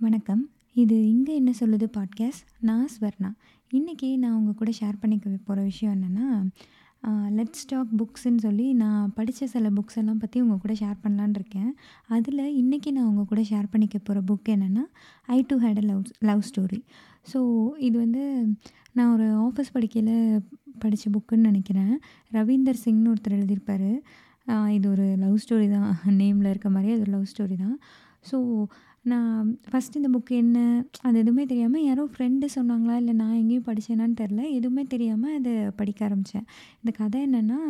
வணக்கம். இது இங்கே என்ன சொல்லுது" பாட்காஸ்ட். நான் ஸ்வர்ணா. இன்றைக்கி நான் உங்கள் கூட ஷேர் பண்ணிக்க போகிற விஷயம் என்னென்னா லெட்ஸ் டாக் புக்ஸ்ன்னு சொல்லி நான் படித்த சில புக்ஸ் எல்லாம் பற்றி உங்கள் கூட ஷேர் பண்ணலான்னு இருக்கேன். அதில் இன்றைக்கி நான் உங்கள் கூட ஷேர் பண்ணிக்க போகிற புக் என்னென்னா "I too had a love love story". So இது வந்து நான் ஒரு ஆஃபீஸ் படிக்கையில் படித்த புக்குன்னு நினைக்கிறேன் ரவீந்தர் சிங்னு ஒருத்தர் எழுதியிருப்பாரு. இது ஒரு லவ் ஸ்டோரி தான். நேமில் இருக்க மாதிரி அது ஒரு லவ் ஸ்டோரி தான். ஸோ நான் ஃபர்ஸ்ட்டு இந்த புக் என்ன? அது எதுவுமே தெரியாமல் யாரோ ஃப்ரெண்டு சொன்னாங்களா, இல்லை நான் எங்கேயும் படித்தேனான்னு தெரில எதுவுமே தெரியாமல் அதை படிக்க ஆரம்பித்தேன் இந்த கதை என்னென்னா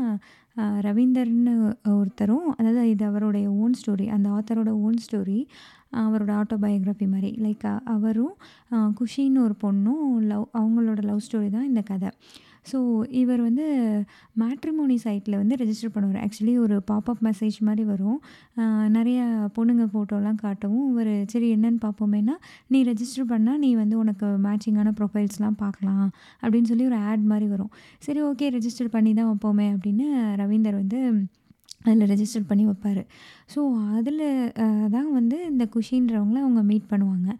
ரவீந்தர்னு ஒருத்தரும் அதாவது இது அவருடைய ஓன் ஸ்டோரி. அந்த ஆத்தரோட ஓன் ஸ்டோரி. அவரோட ஆட்டோபயோகிராஃபி மாதிரி லைக் அவரும், குஷின்னு ஒரு பொண்ணும் லவ் அவங்களோட லவ் ஸ்டோரி தான் இந்த கதை. ஸோ இவர் வந்து மேட்ரிமோனி சைட்டில் வந்து ரெஜிஸ்டர் பண்ணுவார் ஆக்சுவலி ஒரு பாப்அப் மெசேஜ் மாதிரி வரும். நிறைய பொண்ணுங்க ஃபோட்டோலாம் காட்டவும், இவர் சரி என்னன்னு பார்ப்போமேன்னா, "நீ ரெஜிஸ்டர் பண்ணால் நீ வந்து உனக்கு மேட்சிங்கான ப்ரொஃபைல்ஸ்லாம் பார்க்கலாம்" அப்படின்னு சொல்லி ஒரு ஆட் மாதிரி வரும். சரி ஓகே ரெஜிஸ்டர் பண்ணி தான் வைப்போமே அப்படின்னு ரவீந்தர் வந்து அதில் ரெஜிஸ்டர் பண்ணி வைப்பார் ஸோ அதில் இந்த குஷின்றவங்கள அவங்க மீட் பண்ணுவாங்க.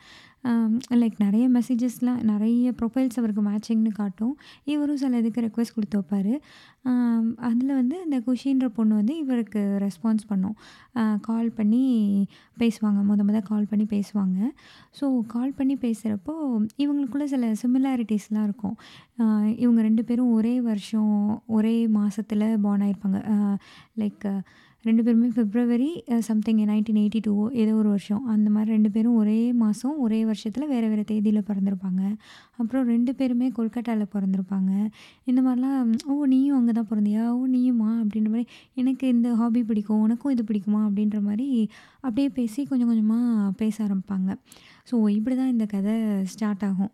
லைக் நிறைய மெசேஜஸ்லாம் நிறைய ப்ரொஃபைல்ஸ் அவருக்கு மேட்சிங்னு காட்டும். இவரும் சில இதுக்கு ரெக்வஸ்ட் கொடுத்து வைப்பாரு. அதில் வந்து இந்த குஷின்ற பொண்ணு வந்து இவருக்கு ரெஸ்பான்ஸ் பண்ணும். கால் பண்ணி பேசுவாங்க. முத முத கால் பண்ணி பேசுவாங்க. ஸோ கால் பண்ணி பேசுகிறப்போ இவங்களுக்குள்ள சில சிமிலாரிட்டிஸ்லாம் இருக்கும். இவங்க ரெண்டு பேரும் ஒரே வருஷம், ஒரே மாதத்தில் பார்ன் ஆகிருப்பாங்க லைக் ரெண்டு பேருமே ஃபிப்ரவரி சம்திங் 1982 ஏதோ ஒரு வருஷம். அந்த மாதிரி ரெண்டு பேரும் ஒரே மாதம் ஒரே வருஷத்தில் வேறு வேறு தேதியில் பிறந்திருப்பாங்க அப்புறம் ரெண்டு பேருமே கொல்கட்டாவில் பிறந்திருப்பாங்க இந்த மாதிரிலாம் "ஓ! நீயும் அங்கே தான் பிறந்தியா ஓ! நீயுமா?" அப்படின்ற மாதிரி "எனக்கு இந்த ஹாபி பிடிக்கும். உனக்கும் இது பிடிக்குமா?" அப்படின்ற மாதிரி அப்படியே பேசி கொஞ்சம் கொஞ்சமாக பேச ஆரம்பிப்பாங்க. ஸோ இப்படி தான் இந்த கதை ஸ்டார்ட் ஆகும்.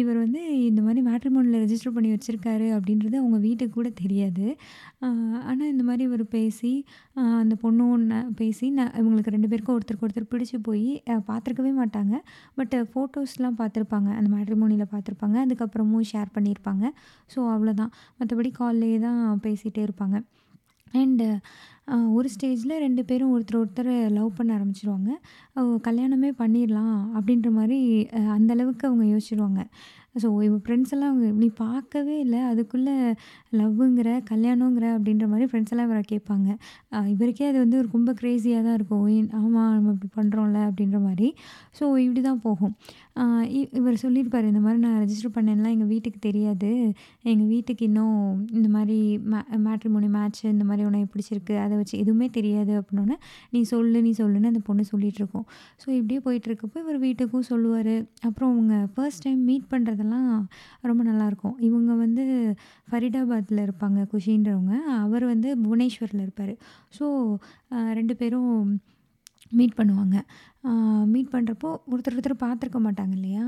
இவர் வந்து இந்த மாதிரி மேட்ரிமோனியில் ரெஜிஸ்டர் பண்ணி வச்சுருக்காரு அப்படின்றது அவங்க வீட்டுக்கு கூட தெரியாது. ஆனால் இந்த மாதிரி இவர் பேசி, அந்த பொண்ணும் ந பேசி நான் இவங்களுக்கு ரெண்டு பேருக்கும் ஒருத்தருக்கு ஒருத்தர் பிடிச்சி போய் பார்த்துருக்கவே மாட்டாங்க. பட் ஃபோட்டோஸ்லாம் பார்த்துருப்பாங்க. அந்த மேட்ரிமோனியில் பார்த்துருப்பாங்க. அதுக்கப்புறமும் ஷேர் பண்ணியிருப்பாங்க. ஸோ அவ்வளோதான். மற்றபடி கால்லேயே தான் பேசிகிட்டே இருப்பாங்க. அண்டு ஒரு ஸ்டேஜில் ரெண்டு பேரும் ஒருத்தர் ஒருத்தர் லவ் பண்ண ஆரம்பிச்சிருவாங்க கல்யாணமே பண்ணிடலாம் அப்படின்ற மாதிரி அந்தளவுக்கு அந்த அளவுக்கு அவங்க யோசிச்சுருவாங்க. ஸோ இவ ஃப்ரெண்ட்ஸ் எல்லாம் "நீ பார்க்கவே இல்லை அதுக்குள்ளே லவ்வுங்கிற, கல்யாணங்கிற" அப்படின்ற மாதிரி ஃப்ரெண்ட்ஸ் எல்லாம் இவரை கேட்பாங்க. இவருக்கே அது வந்து ஒரு ரொம்ப க்ரேஸியாக தான் இருக்கும். ஆமாம் நம்ம இப்படி பண்ணுறோம்ல அப்படின்ற மாதிரி ஸோ இப்படி தான் போகும். இவர் சொல்லியிருப்பார் "இந்த மாதிரி நான் ரெஜிஸ்டர் பண்ணேன்லாம் எங்கள் வீட்டுக்கு தெரியாது. எங்கள் வீட்டுக்கு இன்னும் இந்த மாதிரி மே மேட்ரிமோனி மேட்ச் இந்த மாதிரி உனக்கு பிடிச்சிருக்கு. அதை வச்சு எதுவுமே தெரியாது" அப்படின்னோடனே "நீ சொல்லு, நீ சொல்லுன்னு" அந்த பொண்ணு சொல்லிகிட்ருக்கோம் ஸோ இப்படியே போயிட்டுருக்கப்போ இவர் வீட்டுக்கும் சொல்லுவார் அப்புறம் அவங்க ஃபர்ஸ்ட் டைம் மீட் பண்ணுறது அதெல்லாம் ரொம்ப நல்லாயிருக்கும். இவங்க வந்து ஃபரிதாபாத்தில் இருப்பாங்க குஷின்றவங்க. அவர் வந்து புவனேஸ்வரில் இருப்பார் ஸோ ரெண்டு பேரும் மீட் பண்ணுவாங்க. மீட் பண்ணுறப்போ ஒருத்தர் ஒருத்தர் பார்த்துருக்க மாட்டாங்க இல்லையா?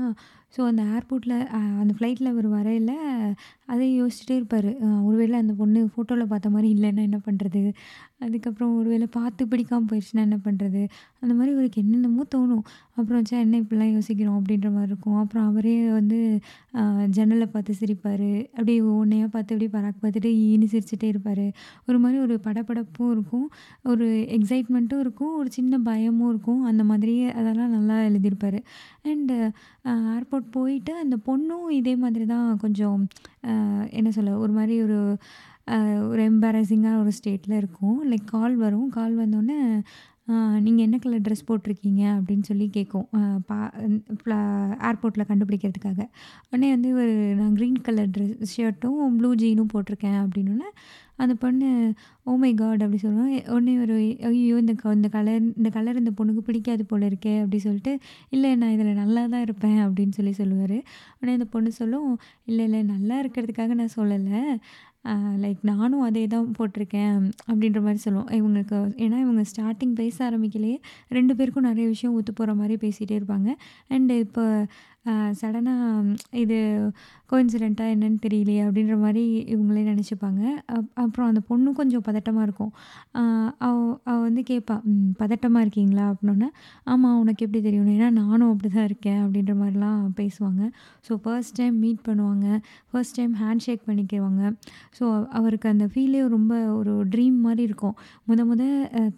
ஸோ அந்த ஏர்போர்ட்டில் அந்த ஃப்ளைட்டில் அவர் வரையில் அதை யோசிச்சுட்டே இருப்பார் ஒருவேளை அந்த பொண்ணு ஃபோட்டோவில் பார்த்த மாதிரி இல்லைன்னா என்ன பண்ணுறது அதுக்கப்புறம் ஒருவேளை பார்த்து பிடிக்காமல் போயிடுச்சுன்னா என்ன பண்ணுறது அந்த மாதிரி அவருக்கு என்னென்னமோ தோணும். அப்புறம் வச்சா என்ன இப்படிலாம் யோசிக்கிறோம் அப்படின்ற மாதிரி இருக்கும். அப்புறம் அவரே வந்து ஜன்னலை பார்த்து சிரிப்பார் அப்படியே ஒன்றையாக பார்த்து அப்படியே பராக் பார்த்துட்டு ஈன்னு சிரிச்சுட்டே இருப்பார் ஒரு மாதிரி ஒரு படபடப்பும் இருக்கும். ஒரு எக்ஸைட்மெண்ட்டும் இருக்கும். ஒரு சின்ன பயமும் இருக்கும். அந்த மாதிரி மாதிரியே அதெல்லாம் நல்லா எழுதியிருப்பார் அண்டு ஏர்போர்ட் போயிட்டு அந்த பொண்ணும் இதே மாதிரி தான் கொஞ்சம் என்ன சொல்ல, ஒரு மாதிரி ஒரு ஒரு எம்பாரசிங்காக ஒரு ஸ்டேட்டில் இருக்கும். லைக் கால் வரும். கால் வந்தோடனே நீங்கள் என்ன கலர் ட்ரெஸ் போட்டிருக்கீங்க?" அப்படின்னு சொல்லி கேட்கும். பா ஏர்போர்ட்டில் கண்டுபிடிக்கிறதுக்காக. உடனே வந்து ஒரு "நான் கிரீன் கலர் ட்ரெஸ் ஷர்ட்டும், ப்ளூ ஜீனும் போட்டிருக்கேன்" அப்படின்னோனே, அந்த பொண்ணு "ஓ oh மை காட்!" அப்படி சொல்லுவோம் உடனே ஒரு ஐயோ இந்த க இந்த கலர் இந்த கலர் இந்த பொண்ணுக்கு பிடிக்காது போல இருக்கே" அப்படி சொல்லிட்டு, இல்லை நான் இதில் நல்லா தான் இருப்பேன்" அப்படின்னு சொல்லி சொல்லுவார் உடனே அந்த பொண்ணு சொல்லும், இல்லை இல்லை நல்லா இருக்கிறதுக்காக நான் சொல்லலை லைக் நானும் அதே தான் போட்டிருக்கேன்" அப்படின்ற மாதிரி சொல்லுவோம் இவங்களுக்கு ஏன்னா இவங்க ஸ்டார்ட்டிங் பேச ஆரம்பிக்கலையே ரெண்டு பேருக்கும் நிறைய விஷயம் ஒத்து போகிற மாதிரி பேசிகிட்டே இருப்பாங்க. அண்டு இப்போ சடனாக இது கோயின்சிடெண்ட்டாக என்னன்னு தெரியலையே அப்படின்ற மாதிரி இவங்களே நினச்சிப்பாங்க அப் அப்புறம் அந்த பொண்ணும் கொஞ்சம் பதட்டமாக இருக்கும். அவ அவள் வந்து கேட்பா, பதட்டமாக இருக்கீங்களா?" அப்படின்னோடனே ஆமாம் உனக்கு எப்படி தெரியும்?" ஏன்னா நானும் அப்படி தான் இருக்கேன் அப்படின்ற மாதிரிலாம் பேசுவாங்க. ஸோ ஃபர்ஸ்ட் டைம் மீட் பண்ணுவாங்க. ஃபர்ஸ்ட் டைம் ஹேண்ட் ஷேக் பண்ணிக்குவாங்க. ஸோ அவருக்கு அந்த ஃபீலே ரொம்ப ஒரு ட்ரீம் மாதிரி இருக்கும். முத முத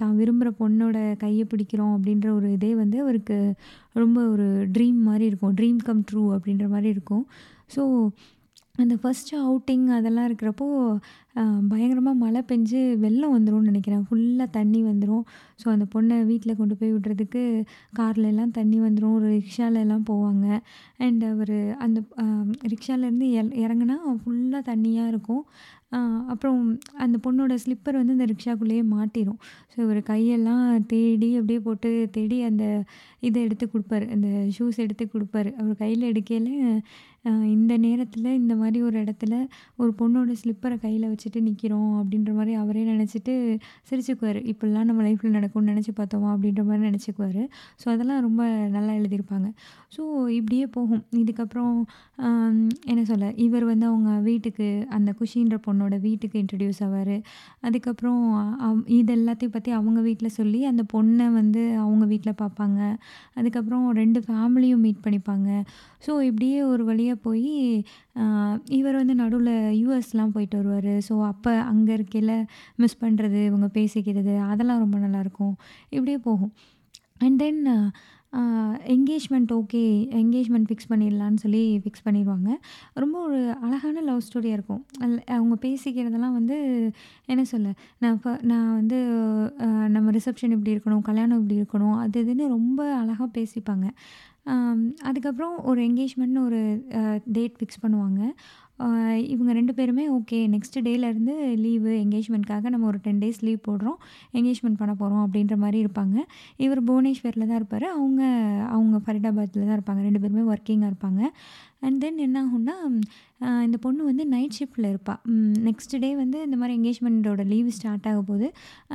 தான் விரும்புகிற பொண்ணோட கையை பிடிக்கிறோம் அப்படின்ற ஒரு இதே வந்து அவருக்கு ரொம்ப ஒரு ட்ரீம் மாதிரி இருக்கும். ட்ரீம் கம் ட்ரூ அப்படின்ற மாதிரி இருக்கும். ஸோ அந்த ஃபஸ்ட்டு அவுட்டிங் அதெல்லாம் இருக்கிறப்போ பயங்கரமாக மழை பெஞ்சு வெள்ளம் வந்துடும் நினைக்கிறேன் ஃபுல்லாக தண்ணி வந்துடும் ஸோ அந்த பொண்ணை வீட்டில் கொண்டு போய் விடுறதுக்கு கார்லலாம் தண்ணி வந்துடும் ஒரு ரிக்ஷாலெல்லாம் போவாங்க. அண்ட் அவர் அந்த ரிக்ஷாலேருந்து இறங்குனா ஃபுல்லாக தண்ணியாக இருக்கும். அப்புறம் அந்த பொண்ணோட ஸ்லிப்பர் வந்து அந்த ரிக்ஷாக்குள்ளேயே மாட்டிடும் ஸோ இவர் கையெல்லாம் தேடி அப்படியே போட்டு தேடி அந்த இதை எடுத்து கொடுப்பாரு. அந்த ஷூஸ் எடுத்து கொடுப்பாரு. அவர் கையில் எடுக்கையில இந்த நேரத்தில் இந்த மாதிரி ஒரு இடத்துல ஒரு பொண்ணோட ஸ்லிப்பரை கையில் வச்சுட்டு நிற்கிறோம் அப்படின்ற மாதிரி அவரே நினச்சிட்டு சிரிச்சுக்குவார் இப்படிலாம் நம்ம லைஃப்பில் நடக்கும்னு நினச்சி பார்த்தோமா? அப்படின்ற மாதிரி நினச்சிக்குவார் ஸோ அதெல்லாம் ரொம்ப நல்லா எழுதியிருப்பாங்க. ஸோ இப்படியே போகும். இதுக்கப்புறம் என்ன சொல்ல, இவர் வந்து அவங்க வீட்டுக்கு அந்த குஷின்ற பொண்ணோட வீட்டுக்கு இன்ட்ரடியூஸ் ஆவார் அதுக்கப்புறம் அவ் இது எல்லாத்தையும் பற்றி அவங்க வீட்டில் சொல்லி அந்த பொண்ணை வந்து அவங்க வீட்டில் பார்ப்பாங்க. அதுக்கப்புறம் ரெண்டு ஃபேமிலியும் மீட் பண்ணிப்பாங்க. ஸோ இப்படியே ஒரு வழியாக போய் இவர் வந்து நடுவில் யுஎஸ்லாம் போயிட்டு வருவார் ஸோ அப்போ அங்கே இருக்கையில மிஸ் பண்ணுறது இவங்க பேசிக்கிறது அதெல்லாம் ரொம்ப நல்லாயிருக்கும். இப்படியே போகும். And then engagement okay. Engagement fix பண்ணிடலான்னு சொல்லி ஃபிக்ஸ் பண்ணிடுவாங்க ரொம்ப ஒரு அழகான லவ் ஸ்டோரியாக இருக்கும். அவங்க பேசிக்கிறதெல்லாம் வந்து என்ன சொல்ல, நான் இப்போ நான் வந்து நம்ம ரிசப்ஷன் இப்படி இருக்கணும், கல்யாணம் இப்படி இருக்கணும், அது இதுன்னு ரொம்ப அழகாக பேசிப்பாங்க. அதுக்கப்புறம் ஒரு என்கேஜ்மெண்ட்னு ஒரு அ டேட் ஃபிக்ஸ் பண்ணுவாங்க. அ இவங்க 2 பேருமே ஓகே நெக்ஸ்ட் டேலேருந்து லீவு என்கேஜ்மெண்ட்காக நம்ம ஒரு 10 டேஸ் லீவ் போடுறோம். என்கேஜ்மெண்ட் பண்ண போறோம் அப்படின்ற மாரி இருப்பாங்க. இவர் புவனேஸ்வர்ல தான் இருப்பாரு. அவங்க அவங்க ஃபரிதாபாத்ல தான் இருப்பாங்க. 2 பேருமே ஒர்க்கிங்கா இருப்பாங்க. அண்ட் தென் என்ன ஆகும்னா, இந்த பொண்ணு வந்து நைட் ஷிஃப்ட்டில் இருப்பாள் நெக்ஸ்ட் டே வந்து இந்த மாதிரி எங்கேஜ்மெண்ட்டோட லீவ் ஸ்டார்ட் ஆக போகுது.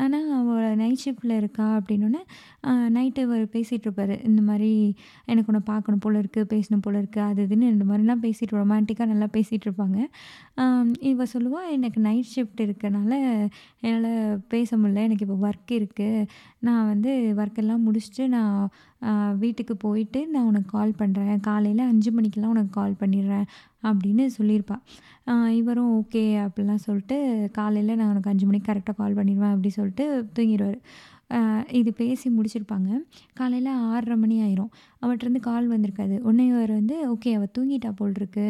ஆனால் அவ நைட் ஷிஃப்ட்டில் இருக்கா அப்படின்னோடனே நைட்டு இவரு பேசிட்டுருப்பாரு. இந்த மாதிரி எனக்கு உன்னை பார்க்கணும் போல இருக்குது பேசணும் போல இருக்குது அது இதுன்னு இந்த மாதிரிலாம் பேசிட்டு ரொமான்டிக்காக நல்லா பேசிகிட்டு இருப்பாங்க இவ சொல்லுவா, எனக்கு நைட் ஷிஃப்ட் இருக்கனால என்னால் பேச முடியல. எனக்கு இப்போ ஒர்க் இருக்குது நான் வந்து ஒர்க்கெல்லாம் முடிச்சுட்டு நான் வீட்டுக்கு போயிட்டு நான் உனக்கு கால் பண்ணுறேன் காலையில் அஞ்சு மணிக்கெல்லாம் உனக்கு கால் பண்ணிடுறேன் அப்படின்னு சொல்லியிருப்பா. இவரும் ஓகே அப்படிலாம் சொல்லிட்டு காலையில் நான் உனக்கு அஞ்சு மணிக்கு கரெக்டாக கால் பண்ணிடுவேன் அப்படி சொல்லிட்டு தூங்கிடுவார் இது பேசி முடிச்சிருப்பாங்க. காலையில் ஆறரை மணி ஆயிரும். அவட்டருந்து கால் வந்திருக்காது. உடனே இவர் வந்து ஓகே அவள் தூங்கிட்டா போல்ருக்கு. இருக்கு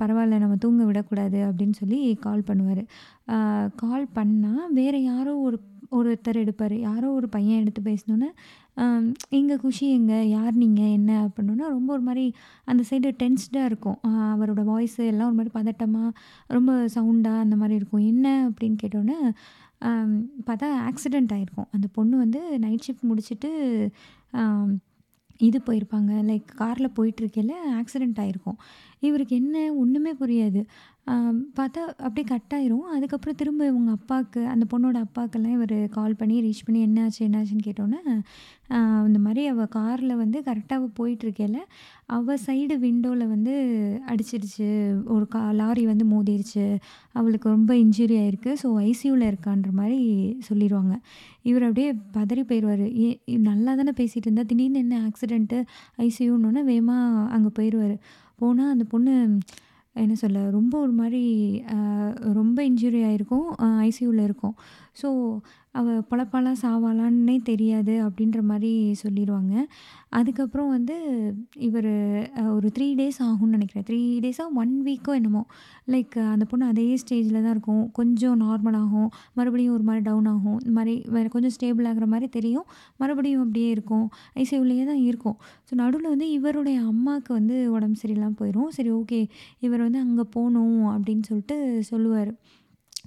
பரவாயில்ல நம்ம தூங்க விடக்கூடாது அப்படின்னு சொல்லி கால் பண்ணுவார் கால் பண்ணால் வேறு யாரோ ஒரு ஒருத்தர் எடுப்பார் யாரோ ஒரு பையன் எடுத்து பேசினோன்னே எங்கள் குஷி எங்கே யார் நீங்கள் என்ன? அப்படின்னா ரொம்ப ஒரு மாதிரி அந்த சைடு டென்ஸ்டாக இருக்கும். அவரோட வாய்ஸு எல்லாம் ஒரு மாதிரி பதட்டமாக ரொம்ப சவுண்டாக அந்த மாதிரி இருக்கும். என்ன அப்படின்னு கேட்டோன்னே பார்த்தா ஆக்சிடெண்ட் ஆகிருக்கும் அந்த பொண்ணு வந்து நைட் ஷிஃப்ட் முடிச்சுட்டு இது போயிருப்பாங்க. லைக் காரில் போயிட்டுருக்கையில் ஆக்சிடெண்ட் ஆகிருக்கும் இவருக்கு என்ன ஒன்றுமே புரியாது. பார்த்தா அப்படியே கட் ஆயிரும். அதுக்கப்புறம் திரும்ப இவங்க அப்பாக்கு அந்த பொண்ணோட அப்பாக்கெல்லாம் இவரு கால் பண்ணி ரீச் பண்ணி என்னாச்சு? என்னாச்சுன்னு கேட்டோன்னே அ இந்த மாரி அவ கார்ல வந்து கரெக்ட்டா அவ போயிட்டுருக்கையில, அவ சைடு விண்டோல வந்து அடிச்சிடுச்சு. ஒரு கா லாரி வந்து மோதிருச்சு. அவளுக்கு ரொம்ப இன்ஜூரி ஆயிருக்கு. ஸோ ஐசியூல இருக்கான்ற மாரி சொல்லிருவாங்க. இவரு அப்படியே பதறி போயிருவாரு. ஏ நல்லா தானே பேசிட்டு இருந்தா, திடீர்னு என்ன ஆக்சிடென்ட்டு, ஐசியூன்னோனே வேகமா அங்க போயிருவாரு. போனா அந்த பொண்ணு என்ன சொல்ல, ரொம்ப ஒரு மாதிரி ரொம்ப இன்ஜூரி ஆகிருக்கும் ஐசியூவில் இருக்கும். ஸோ அவள் பொழப்பாளா? சாவாளான்னே தெரியாது அப்படின்ற மாதிரி சொல்லிடுவாங்க அதுக்கப்புறம் வந்து இவரு அ ஒரு 3 டேஸ் ஆகும்னு நினைக்கிறேன் 3 டேஸாக 1 வீக்கோ என்னமோ. லைக் அந்த பொண்ணு அதே ஸ்டேஜில் தான் இருக்கும். கொஞ்சம் நார்மல் ஆகும். மறுபடியும் ஒரு மாதிரி டவுன் ஆகும். இந்த மாதிரி வேறு கொஞ்சம் ஸ்டேபிள் ஆகுற மாதிரி தெரியும். மறுபடியும் அப்படியே இருக்கும். ஐசியூலயே தான் இருக்கும். ஸோ நடுவுல வந்து இவருடைய அம்மாவுக்கு வந்து உடம்பு சரியில்லாம போயிரும். சரி ஓகே இவர் வந்து அங்கே போணும் அப்படின்னு சொல்லிட்டு சொல்லுவாரு.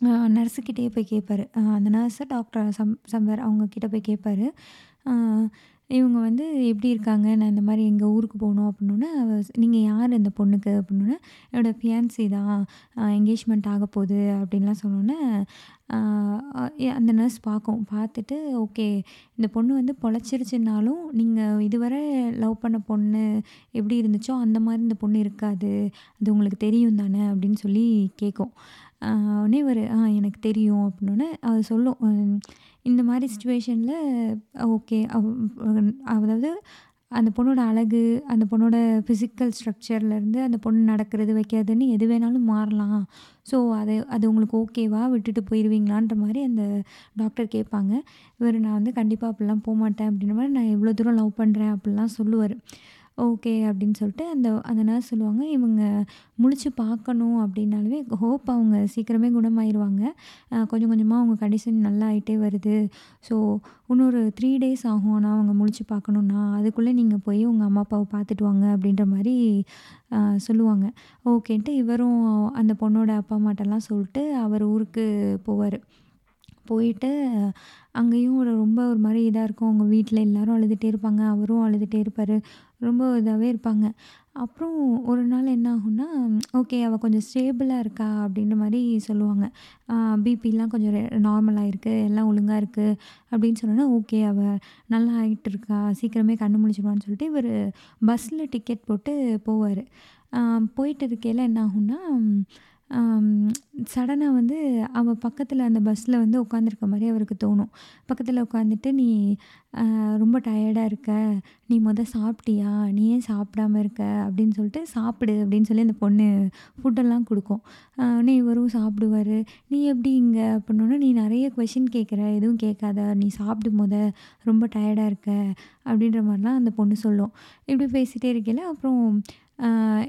அ நர்ஸுகிட்டயே போய் கேட்பாரு. அ அந்த நர்ஸு டாக்டர் சம் சம்வேர் அவங்க கிட்ட போய் கேட்பாரு. அ இவங்க வந்து எப்படி இருக்காங்க? நான் இந்த மாரி எங்க ஊருக்கு போணும் அப்படின்னோனே, நீங்கள் நீங்க யார் இந்த பொண்ணுக்கு? அப்படின்னோனே, என்னோட ஃபியான்சி தான். அ ஆகப் போகுது அப்படின்லாம் சொன்னோன்னே அ அந்த நர்ஸ் பார்க்கும். பார்த்துட்டு ஓகே இந்த பொண்ணு வந்து பொழச்சிருச்சுன்னாலும், நீங்க இதுவரை லவ் பண்ண பொண்ணு எப்படி இருந்துச்சோ, அந்த மாரி இந்த பொண்ணு இருக்காது. அது உங்களுக்கு தெரியும் தானே? அப்படின்னு சொல்லி கேட்கும். உடனே இவரு ஆ எனக்கு தெரியும் அப்படின்னோனே, அது சொல்லும். இந்த மாரி சிச்சுவேஷன்ல ஓகே அவ் அதாவது அந்த பொண்ணோட அழகு, அந்த பொண்ணோட ஃபிசிக்கல் ஸ்ட்ரக்சர்லேருந்து அந்த பொண்ணு நடக்கிறது, வைக்கிறதுன்னு எது வேணாலும் மாறலாம். ஸோ அது அது உங்களுக்கு ஓகேவா? விட்டுட்டு போயிருவீங்களான்ற மாரி அந்த டாக்டர் கேட்பாங்க. இவரு நான் வந்து கண்டிப்பா அப்படிலாம் போமாட்டேன் அப்படின்ற மாரி நான் இவ்வளோ தூரம் லவ் பண்றேன் அப்படிலாம் சொல்லுவாரு. ஓகே அப்படின்னு சொல்லிட்டு அந்த அந்த நர்ஸ் சொல்லுவாங்க, இவங்க முழிச்சு பார்க்கணும் அப்படின்னாலுமே ஹோப் அவங்க சீக்கிரமே குணமாயிருவாங்க. கொஞ்சம் கொஞ்சமாக அவங்க கண்டிஷன் நல்லா ஆகிட்டே வருது. ஸோ இன்னொரு த்ரீ டேஸ் ஆகும். ஆனால் அவங்க முழிச்சு பார்க்கணும்னா, அதுக்குள்ளே நீங்கள் போய் உங்கள் அம்மா, அப்பாவை பார்த்துட்டு வாங்க அப்படின்ற மாதிரி சொல்லுவாங்க. ஓகேன்ட்டு இவரும் அந்த பொண்ணோட அப்பா அம்மாட்டெல்லாம் சொல்லிட்டு அவர் ஊருக்கு போவார் போயிட்டு அங்கேயும் ஒரு ரொம்ப ஒரு மாதிரி இதாக இருக்கும். அவங்க வீட்டில் எல்லோரும் அழுதுகிட்டே இருப்பாங்க. அவரும் அழுதுட்டே இருப்பார் ரொம்ப இதாகவே இருப்பாங்க. அப்புறம் ஒரு நாள் என்ன ஆகும்னா, ஓகே அவ கொஞ்சம் ஸ்டேபிளா இருக்கா அப்படின்ற மாரி சொல்லுவாங்க. அ பிபிலாம் கொஞ்சம் ரெ இருக்குது எல்லாம் ஒழுங்கா இருக்கு அப்படின்னு சொன்னோனே, ஓகே அவ நல்லா ஆயிட்டு இருக்கா. சீக்கிரமே கண்ணு முழிச்சிருவான்னு சொல்லிட்டு இவரு பஸ்ஸில் டிக்கெட் போட்டு போவாரு. அ போயிட்டு இருக்கையில என்ன ஆகும்னா, சடனாக வந்து அவள் பக்கத்தில் அந்த பஸ்ஸில் வந்து உட்காந்துருக்க மாதிரி அவருக்கு தோணும். பக்கத்தில் உட்காந்துட்டு, "நீ ரொம்ப டயர்டாக இருக்க. நீ மொதல் சாப்பிட்டியா? நீ ஏன் சாப்பிடாம இருக்க?" அப்படின்னு சொல்லிட்டு, "சாப்பிடு" அப்படின்னு சொல்லி அந்த பொண்ணு ஃபுட்டெல்லாம் கொடுக்கும் உடனே இவரும் சாப்பிடுவாரு. "நீ எப்படி இங்கே அப்படின்னோனே, "நீ நிறைய கொஷின் கேட்குற. எதுவும் கேட்காத. நீ சாப்பிடு மொத. ரொம்ப டயர்டாக இருக்க." அப்படின்ற மாதிரிலாம் அந்த பொண்ணு சொல்லும். இப்படி பேசிகிட்டே இருக்கையில அப்புறம்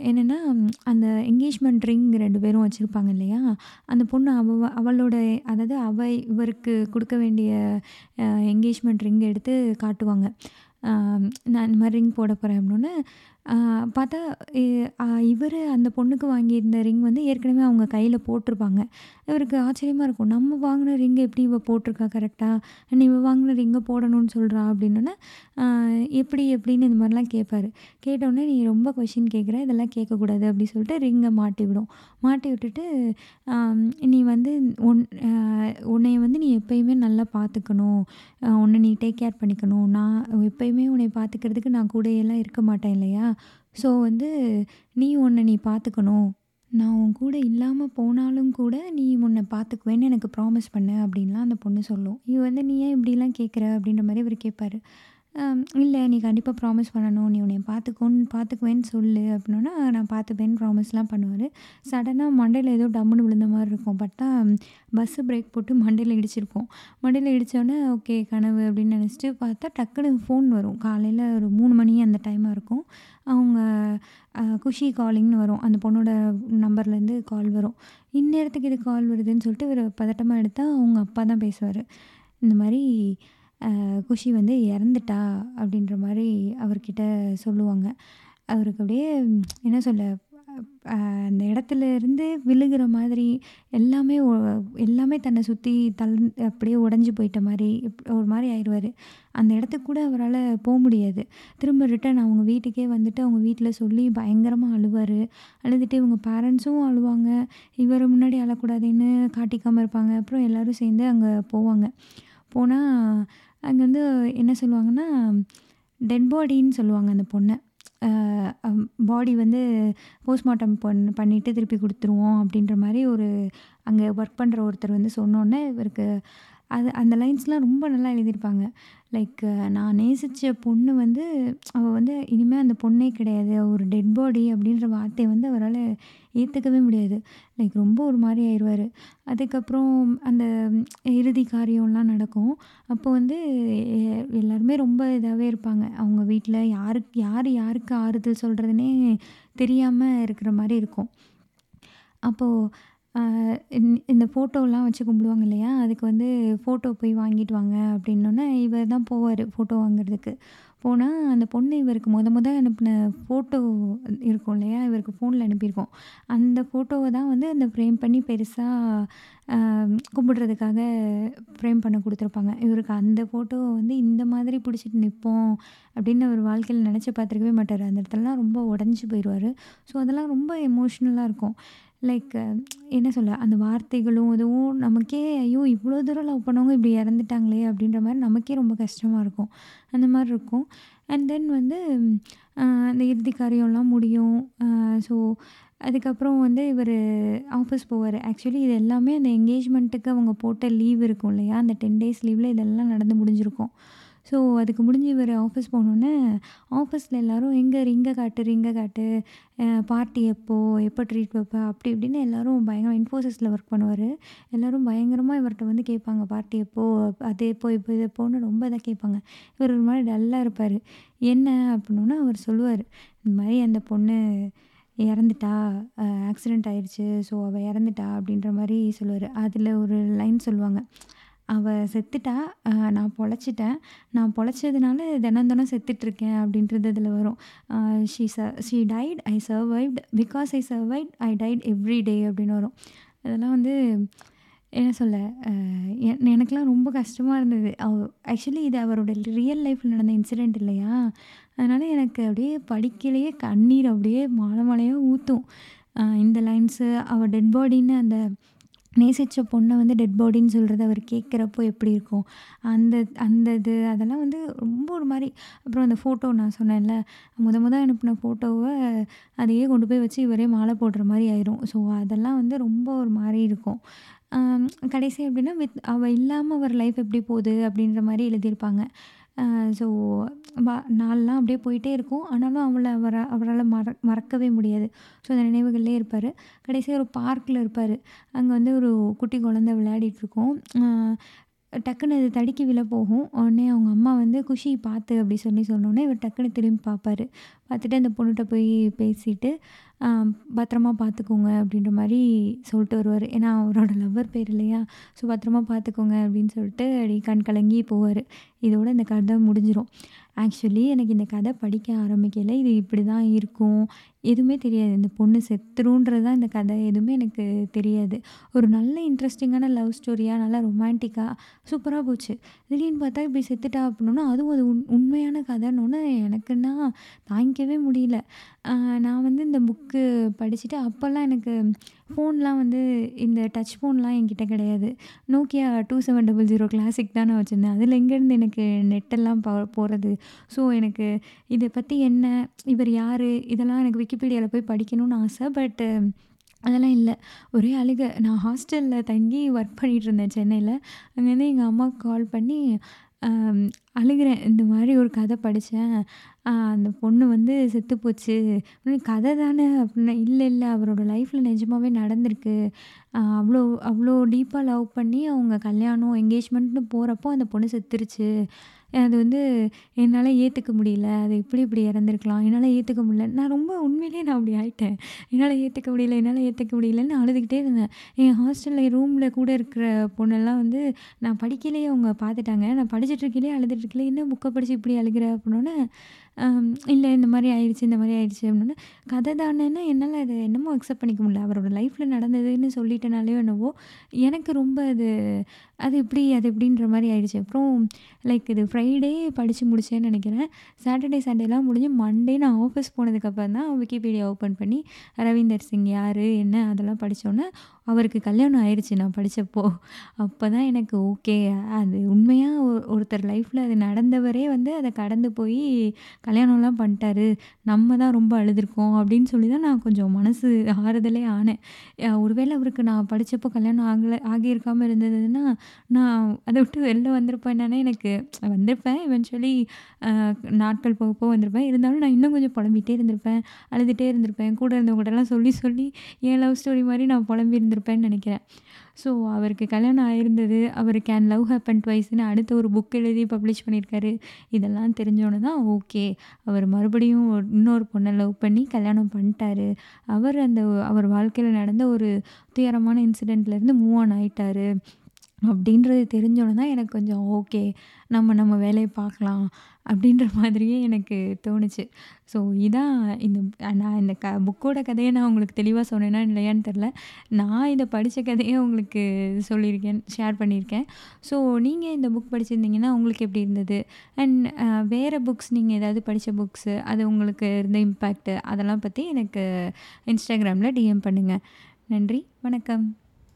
என்னென்னா அந்த என்கேஜ்மெண்ட் ரிங் ரெண்டு பேரும் வச்சிருப்பாங்க இல்லையா? அந்த பொண்ணு அவ அவளோட அதாவது அவ இவருக்கு கொடுக்க வேண்டிய என்கேஜ்மெண்ட் ரிங் எடுத்து காட்டுவாங்க. நான் இந்த மாதிரி ரிங் போட போகிறேன் அப்படின்னோனே, பார்த்தா இவர் அந்த பொண்ணுக்கு வாங்கியிருந்த ரிங் வந்து ஏற்கனவே அவங்க கையில் போட்டிருப்பாங்க. இவருக்கு ஆச்சரியமாக இருக்கும். நம்ம வாங்கின ரிங் எப்படி இவள் போட்டிருக்கா கரெக்டாக அண்ட் இவள் வாங்கின ரிங்கை போடணும்னு சொல்கிறா அப்படின்னோடனே எப்படி எப்படின்னு இந்த மாதிரிலாம் கேட்பாரு. கேட்டோடனே "நீ ரொம்ப கொஷின் கேட்குற. இதெல்லாம் கேட்கக்கூடாது." அப்படி சொல்லிட்டு ரிங்கை மாட்டி விடும். மாட்டி விட்டுட்டு, "நீ வந்து உன் உன்னைய வந்து நீ எப்பயுமே நல்லா பார்த்துக்கணும். உன்னை நீ டேக் கேர் பண்ணிக்கணும். நான் எப்பயுமே உன்னைய பார்த்துக்கிறதுக்கு நான் கூடயெல்லாம் இருக்க மாட்டேன் இல்லையா? ஸோ வந்து நீ உன்னை நீ பார்த்துக்கணும். நான் உன் கூட இல்லாமல் போனாலும் கூட நீ உன்ன பார்த்துக்குவேன்னு எனக்கு ப்ராமிஸ் பண்ணு." அப்படின்லாம் அந்த பொண்ணு சொல்லும். இவ வந்து, "நீ ஏன் இப்படிலாம் கேட்குற?" அப்படின்ற மாதிரி இவர் கேட்பாரு. இல்லை நீ கண்டிப்பாக ப்ராமிஸ் பண்ணணும். நீ உன்னை பார்த்துக்கோன்னு பார்த்துக்குவேன்னு சொல்லு." அப்படின்னா "நான் பார்த்துப்பேன்னு" ப்ராமிஸ்லாம் பண்ணுவார் சடனாக மண்டையில் ஏதோ டம்முன்னு விழுந்த மாதிரி இருக்கும். பட்டா பஸ்ஸு பிரேக் போட்டு மண்டையில் இடிச்சிருப்போம் மண்டையில் இடித்தோடனே ஓகே கனவு அப்படின்னு நினச்சிட்டு பார்த்தா டக்குனு ஃபோன் வரும். காலையில் ஒரு மூணு மணி அந்த டைமாக இருக்கும். அவங்க குஷி காலிங்னு வரும். அந்த பொண்ணோட நம்பர்லேருந்து கால் வரும். இந்நேரத்துக்கு இது கால் வருதுன்னு சொல்லிட்டு இவர் பதட்டமாக எடுத்தால் அவங்க அப்பா தான் பேசுவார் இந்த மாதிரி குஷி வந்து இறந்துட்டா அப்படின்ற மாதிரி அவர்கிட்ட சொல்லுவாங்க. அவருக்கு அப்படியே என்ன சொல்ல, அ அந்த இடத்துல இருந்து விழுகிற மாதிரி எல்லாமே ஒ எல்லாமே தன்னை சுத்தி தள் அப்படியே உடைஞ்சு போயிட்ட மாரி ஒரு மாரி ஆயிருவாரு. அந்த இடத்துக்கு கூட அவரால போ முடியாது. திரும்ப ரிட்டர்ன் அவங்க வீட்டுக்கே வந்துட்டு அவங்க வீட்ல சொல்லி பயங்கரமா அழுவாரு. அழுதுட்டு இவங்க பேரண்ட்ஸும் அழுவாங்க. இவர் முன்னாடி அழக்கூடாதுன்னு காட்டிக்காம இருப்பாங்க. அப்புறம் எல்லாரும் சேர்ந்து அங்க போவாங்க. போனா அங்கே வந்து என்ன சொல்லுவாங்கன்னா, டெட் பாடின்னு சொல்லுவாங்க அந்த பொண்ணை. பாடி வந்து போஸ்ட்மார்ட்டம் பண் பண்ணிவிட்டு திருப்பி கொடுத்துருவோம் அப்படின்ற மாதிரி ஒரு அங்கே ஒர்க் பண்ணுற ஒருத்தர் வந்து சொன்னோன்னே இவருக்கு அது அந்த லைன்ஸ்லாம் ரொம்ப நல்லா எழுதியிருப்பாங்க. லைக் நான் நேசித்த பொண்ணு வந்து அவள் வந்து இனிமேல் அந்த பொண்ணே கிடையாது. ஒரு டெட் பாடி அப்படின்ற வார்த்தையை வந்து அவரால் ஏற்றுக்கவே முடியாது. லைக் ரொம்ப ஒரு மாதிரி ஆயிடுவார் அதுக்கப்புறம் அந்த இறுதி காரியம்லாம் நடக்கும். அப்போ வந்து எல்லாருமே ரொம்ப இதாகவே இருப்பாங்க. அவங்க வீட்டில் யாருக்கு யார் யாருக்கு ஆறுதல் சொல்கிறதுனே தெரியாமல் இருக்கிற மாதிரி இருக்கும். அப்போது இந்த ஃபோட்டோலாம் வச்சு கும்பிடுவாங்க இல்லையா? அதுக்கு வந்து ஃபோட்டோ போய் வாங்கிட்டு வாங்க அப்படின்னோடனே இவர் தான் போவார் ஃபோட்டோ வாங்குறதுக்கு. போனால் அந்த பொண்ணு இவருக்கு முத முத அனுப்பின ஃபோட்டோ இருக்கும் இல்லையா? இவருக்கு ஃபோனில் அனுப்பியிருக்கும். அந்த ஃபோட்டோவை தான் வந்து அந்த ஃப்ரேம் பண்ணி பெருசாக கும்பிடுறதுக்காக ஃப்ரேம் பண்ண கொடுத்துருப்பாங்க இவருக்கு அந்த ஃபோட்டோவை வந்து இந்த மாதிரி பிடிச்சிட்டு நிற்போம் அப்படின்னு அவர் வாழ்க்கையில் நினச்சி பார்த்துருக்கவே மாட்டார் அந்த இடத்துலலாம் ரொம்ப உடஞ்சி போயிடுவார் ஸோ அதெல்லாம் ரொம்ப எமோஷ்னலாக இருக்கும். லைக் என்ன சொல்ல, அந்த வார்த்தைகளும் இதுவும் நமக்கே ஐயோ! இவ்வளோ தூரம் லவ் பண்ணவங்க இப்படி இறந்துட்டாங்களே அப்படின்ற மாதிரி நமக்கே ரொம்ப கஷ்டமாக இருக்கும். அந்த மாதிரி இருக்கும். அண்ட் தென் வந்து அந்த இறுதி காரியம்லாம் முடியும். ஸோ அதுக்கப்புறம் வந்து இவர் ஆஃபீஸ் போவார் ஆக்சுவலி இது எல்லாமே அந்த என்கேஜ்மெண்ட்டுக்கு அவங்க போட்ட லீவ் இருக்கும் இல்லையா? அந்த 10 டேஸ் லீவில் இதெல்லாம் நடந்து முடிஞ்சிருக்கும். ஸோ அதுக்கு முடிஞ்சு இவர் ஆஃபீஸ் போனோன்னே ஆஃபீஸில் எல்லோரும் எங்கே ரிங்கை காட்டு ரிங்கை காட்டு. பார்ட்டி எப்போ எப்போ ட்ரீட் வைப்ப? அப்படி இப்படின்னு எல்லோரும் பயங்கரம் இன்ஃபோசிஸில் ஒர்க் பண்ணுவார். எல்லோரும் பயங்கரமாக இவர்கிட்ட வந்து கேட்பாங்க பார்ட்டி எப்போது அது எப்போ இப்போ இது எப்போன்னு ரொம்ப இதாக கேட்பாங்க. இவர் ஒரு மாதிரி டல்லாக இருப்பார். என்ன அப்படின்னா அவர் சொல்லுவார். இந்த மாதிரி அந்த பொண்ணு இறந்துட்டா ஆக்சிடெண்ட் ஆயிடுச்சு. ஸோ அவள் இறந்துட்டா அப்படின்ற மாதிரி சொல்லுவார். அதில் ஒரு லைன் சொல்லுவாங்க. அவள் செத்துட்டா நான் பொழைச்சிட்டேன். நான் பொழைச்சதுனால தினம் தினம் செத்துட்ருக்கேன் அப்படின்றது இதில் வரும். ஷீ ச she died I survived because I survived I died every day அப்படின்னு வரும். அதெல்லாம் வந்து என்ன சொல்ல என் எனக்கெலாம் ரொம்ப கஷ்டமாக இருந்தது. அவ ஆக்சுவலி இது அவரோட ரியல் லைஃப்பில் நடந்த இன்சிடெண்ட் இல்லையா? அதனால் எனக்கு அப்படியே படிக்கலையே கண்ணீர் அப்படியே மாலை மாலையாக ஊற்றும் இந்த லைன்ஸு அவள் டெட் பாடின்னு அந்த நேசித்த பொண்ணை வந்து டெட் பாடின்னு சொல்கிறத அவர் கேட்குறப்போ எப்படி இருக்கும்? அந்த அந்த இது அதெல்லாம் வந்து ரொம்ப ஒரு மாதிரி அப்புறம் அந்த ஃபோட்டோ நான் சொன்னேன்ல முத முத அனுப்பின ஃபோட்டோவை அதையே கொண்டு போய் வச்சு இவரே மாலை போடுற மாதிரி ஆயிரும். ஸோ அதெல்லாம் வந்து ரொம்ப ஒரு மாதிரி இருக்கும். கடைசி எப்படின்னா வித் அவள் இல்லாமல் அவர் லைஃப் எப்படி போகுது அப்படின்ற மாதிரி எழுதியிருப்பாங்க. ஸோ வா நாள்லாம் அப்படியே போயிட்டே இருக்கும். ஆனாலும் அவளை அவர அவரால் மற மறக்கவே முடியாது. ஸோ அந்த நினைவுகள்லேயே இருப்பார். கடைசியாக ஒரு பார்க்கில் இருப்பார். அங்கே வந்து ஒரு குட்டி குழந்த விளையாடிட்டுருக்கோம் டக்குன்னு அது தடுக்கி விழ போகும். உடனே அவங்க அம்மா வந்து குஷி பார்த்து அப்படி சொல்லி சொன்னோன்னே இவர் டக்குன்னு திரும்பி பார்ப்பாரு. பார்த்துட்டு அந்த பொண்ணுகிட்ட போய் பேசிட்டு பத்திரமா பார்த்துக்கோங்க அப்படின்ற மாதிரி சொல்லிட்டு வருவார். ஏன்னா அவரோட லவ்வர் பேர் இல்லையா? ஸோ பத்திரமா பார்த்துக்கோங்க அப்படின்னு சொல்லிட்டு அப்படி கண் கலங்கி போவார். இதோட இந்த கதை முடிஞ்சிடும் ஆக்சுவலி எனக்கு இந்த கதை படிக்க ஆரம்பிக்கல. இது இப்படி தான் இருக்கும். எதுவுமே தெரியாது. இந்த பொண்ணு செத்துருன்றது தான் இந்த கதை. எதுவுமே எனக்கு தெரியாது. ஒரு நல்ல இன்ட்ரெஸ்டிங்கான லவ் ஸ்டோரியாக நல்லா ரொமான்டிக்காக சூப்பராக போச்சு. திடீர்னு பார்த்தா இப்படி செத்துட்டா அப்படின்னா அதுவும் அது உண் உண்மையான கதைன்னொன்னே எனக்குன்னா தாங்கிக்கவே முடியல. நான் வந்து இந்த புக் புக்கு படிச்சுட்டு அப்போல்லாம் எனக்கு ஃபோன்லாம் வந்து இந்த டச் ஃபோன்லாம் என்கிட்ட கிடையாது. Nokia two seven double zero classic தான் நான் வச்சுருந்தேன். அதில் எங்கேருந்து எனக்கு நெட்டெல்லாம் ப போகிறது ஸோ எனக்கு இதை பற்றி என்ன இவர் யார்? இதெல்லாம் எனக்கு விக்கிபீடியாவில் போய் படிக்கணும்னு ஆசை பட்டு அதெல்லாம் இல்லை. ஒரே அழுகை. நான் ஹாஸ்டலில் தங்கி ஒர்க் பண்ணிகிட்டு இருந்தேன் சென்னையில். அங்கேருந்து எங்கள் அம்மாவுக்கு கால் பண்ணி அழுகிறேன். இந்த மாதிரி ஒரு கதை படித்தேன் அந்த பொண்ணு வந்து செத்து போச்சு. கதை தானே அப்படின்னா. இல்லை இல்லை அவரோட லைஃப்பில் நிஜமாவே நடந்திருக்கு. அவ்வளோ அவ்வளோ டீப்பாக லவ் பண்ணி அவங்க கல்யாணம் என்கேஜ்மெண்ட்னு போகிறப்போ அந்த பொண்ணு செத்துருச்சு. அது வந்து என்னால் ஏற்றுக்க முடியல. அது எப்படி இப்படி இறந்துருக்கலாம்? என்னால் ஏற்றுக்க முடியல. நான் ரொம்ப உண்மையிலேயே நான் அப்படி ஆகிட்டேன் என்னால் ஏற்றுக்க முடியல என்னால் ஏற்றுக்க முடியலன்னு அழுதுகிட்டே இருந்தேன். என் ஹாஸ்டலில் ரூமில் கூட இருக்கிற பொண்ணெல்லாம் வந்து நான் படிக்கலையே அவங்க பார்த்துட்டாங்க. நான் படிச்சுட்டு இருக்கையிலே அழுதுட்டு இருக்கல என்ன புக்கை படித்து இப்படி அழுகிற? அப்படின்னோடனே இல்லை இந்த மாதிரி ஆயிடுச்சு இந்த மாதிரி ஆயிடுச்சு அப்படின்னா. கதை தானேன்னா என்னால் அதை என்னமோ அக்செப்ட் பண்ணிக்க முடியல. அவரோட லைஃப்பில் நடந்ததுன்னு சொல்லிட்டனாலேயோ என்னவோ எனக்கு ரொம்ப அது அது எப்படி அது எப்படின்ற மாதிரி ஆயிடுச்சு. அப்புறம் லைக் இது ஃப்ரைடே படித்து முடிச்சேன்னு நினைக்கிறேன். சாட்டர்டே சண்டேலாம் முடிஞ்சு மண்டே நான் ஆஃபீஸ் போனதுக்கப்புறம் தான் விக்கிபீடியா ஓப்பன் பண்ணி ரவீந்தர் சிங் யார் என்ன அதெல்லாம் படித்தோன்னே அவருக்கு கல்யாணம் ஆயிடுச்சு நான் படித்தப்போ அப்போ தான் எனக்கு ஓகே அது உண்மையாக ஒருத்தர் லைஃப்பில் அது நடந்தவரே வந்து அதை கடந்து போய் கல்யாணம்லாம் பண்ணிட்டாரு. நம்ம தான் ரொம்ப அழுதுருக்கோம் அப்படின்னு சொல்லி தான் நான் கொஞ்சம் மனசு ஆறுதலே ஆனேன். ஒருவேளை அவருக்கு நான் படித்தப்போ கல்யாணம் ஆகலை ஆகியிருக்காமல் இருந்ததுன்னா நான் அதை விட்டு வெளில வந்திருப்பேன் என்னன்னா எனக்கு வந்திருப்பேன். இவென்ச்சுவலி நாட்கள் போக போக வந்திருப்பேன். இருந்தாலும் நான் இன்னும் கொஞ்சம் புலம்பிகிட்டே இருந்திருப்பேன் அழுதுகிட்டே இருந்திருப்பேன். கூட இருந்தவங்ககிட்டலாம் சொல்லி சொல்லி என் லவ் ஸ்டோரி மாதிரி நான் புலம்பி இருப்பேன்னு நினைக்கிறேன். ஸோ அவருக்கு கல்யாணம் ஆயிருந்தது. அவர் கேன் லவ் ஹேப்பன் ட்வைஸ்னு அடுத்த ஒரு புக் எழுதி பப்ளிஷ் பண்ணியிருக்காரு. இதெல்லாம் தெரிஞ்சோன்னு தான் ஓகே அவர் மறுபடியும் இன்னொரு பொண்ணை லவ் பண்ணி கல்யாணம் பண்ணிட்டாரு. அவர் அந்த அவர் வாழ்க்கையில் நடந்த ஒரு துயரமான இன்சிடெண்ட்லேருந்து மூவ் ஆன் ஆகிட்டாரு அப்படின்றது தெரிஞ்சோன்னு தான் எனக்கு கொஞ்சம் ஓகே நம்ம நம்ம வேலையை பார்க்கலாம். அப்படின்ற மாதிரியே எனக்கு தோணுச்சு. ஸோ இதான் இந்த நான் இந்த க புக்கோட கதையை நான் உங்களுக்கு தெளிவாக சொன்னேன்னா இல்லையான்னு தெரில நான் இதை படித்த கதையை உங்களுக்கு சொல்லியிருக்கேன் ஷேர் பண்ணியிருக்கேன். ஸோ நீங்கள் இந்த புக் படிச்சிருந்தீங்கன்னா உங்களுக்கு எப்படி இருந்தது? அண்ட் வேறு புக்ஸ் நீங்கள் ஏதாவது படித்த புக்ஸு அது உங்களுக்கு இருந்த இம்பேக்ட்டு அதெல்லாம் பற்றி எனக்கு இன்ஸ்டாகிராமில் டிஎம் பண்ணுங்கள் நன்றி வணக்கம்.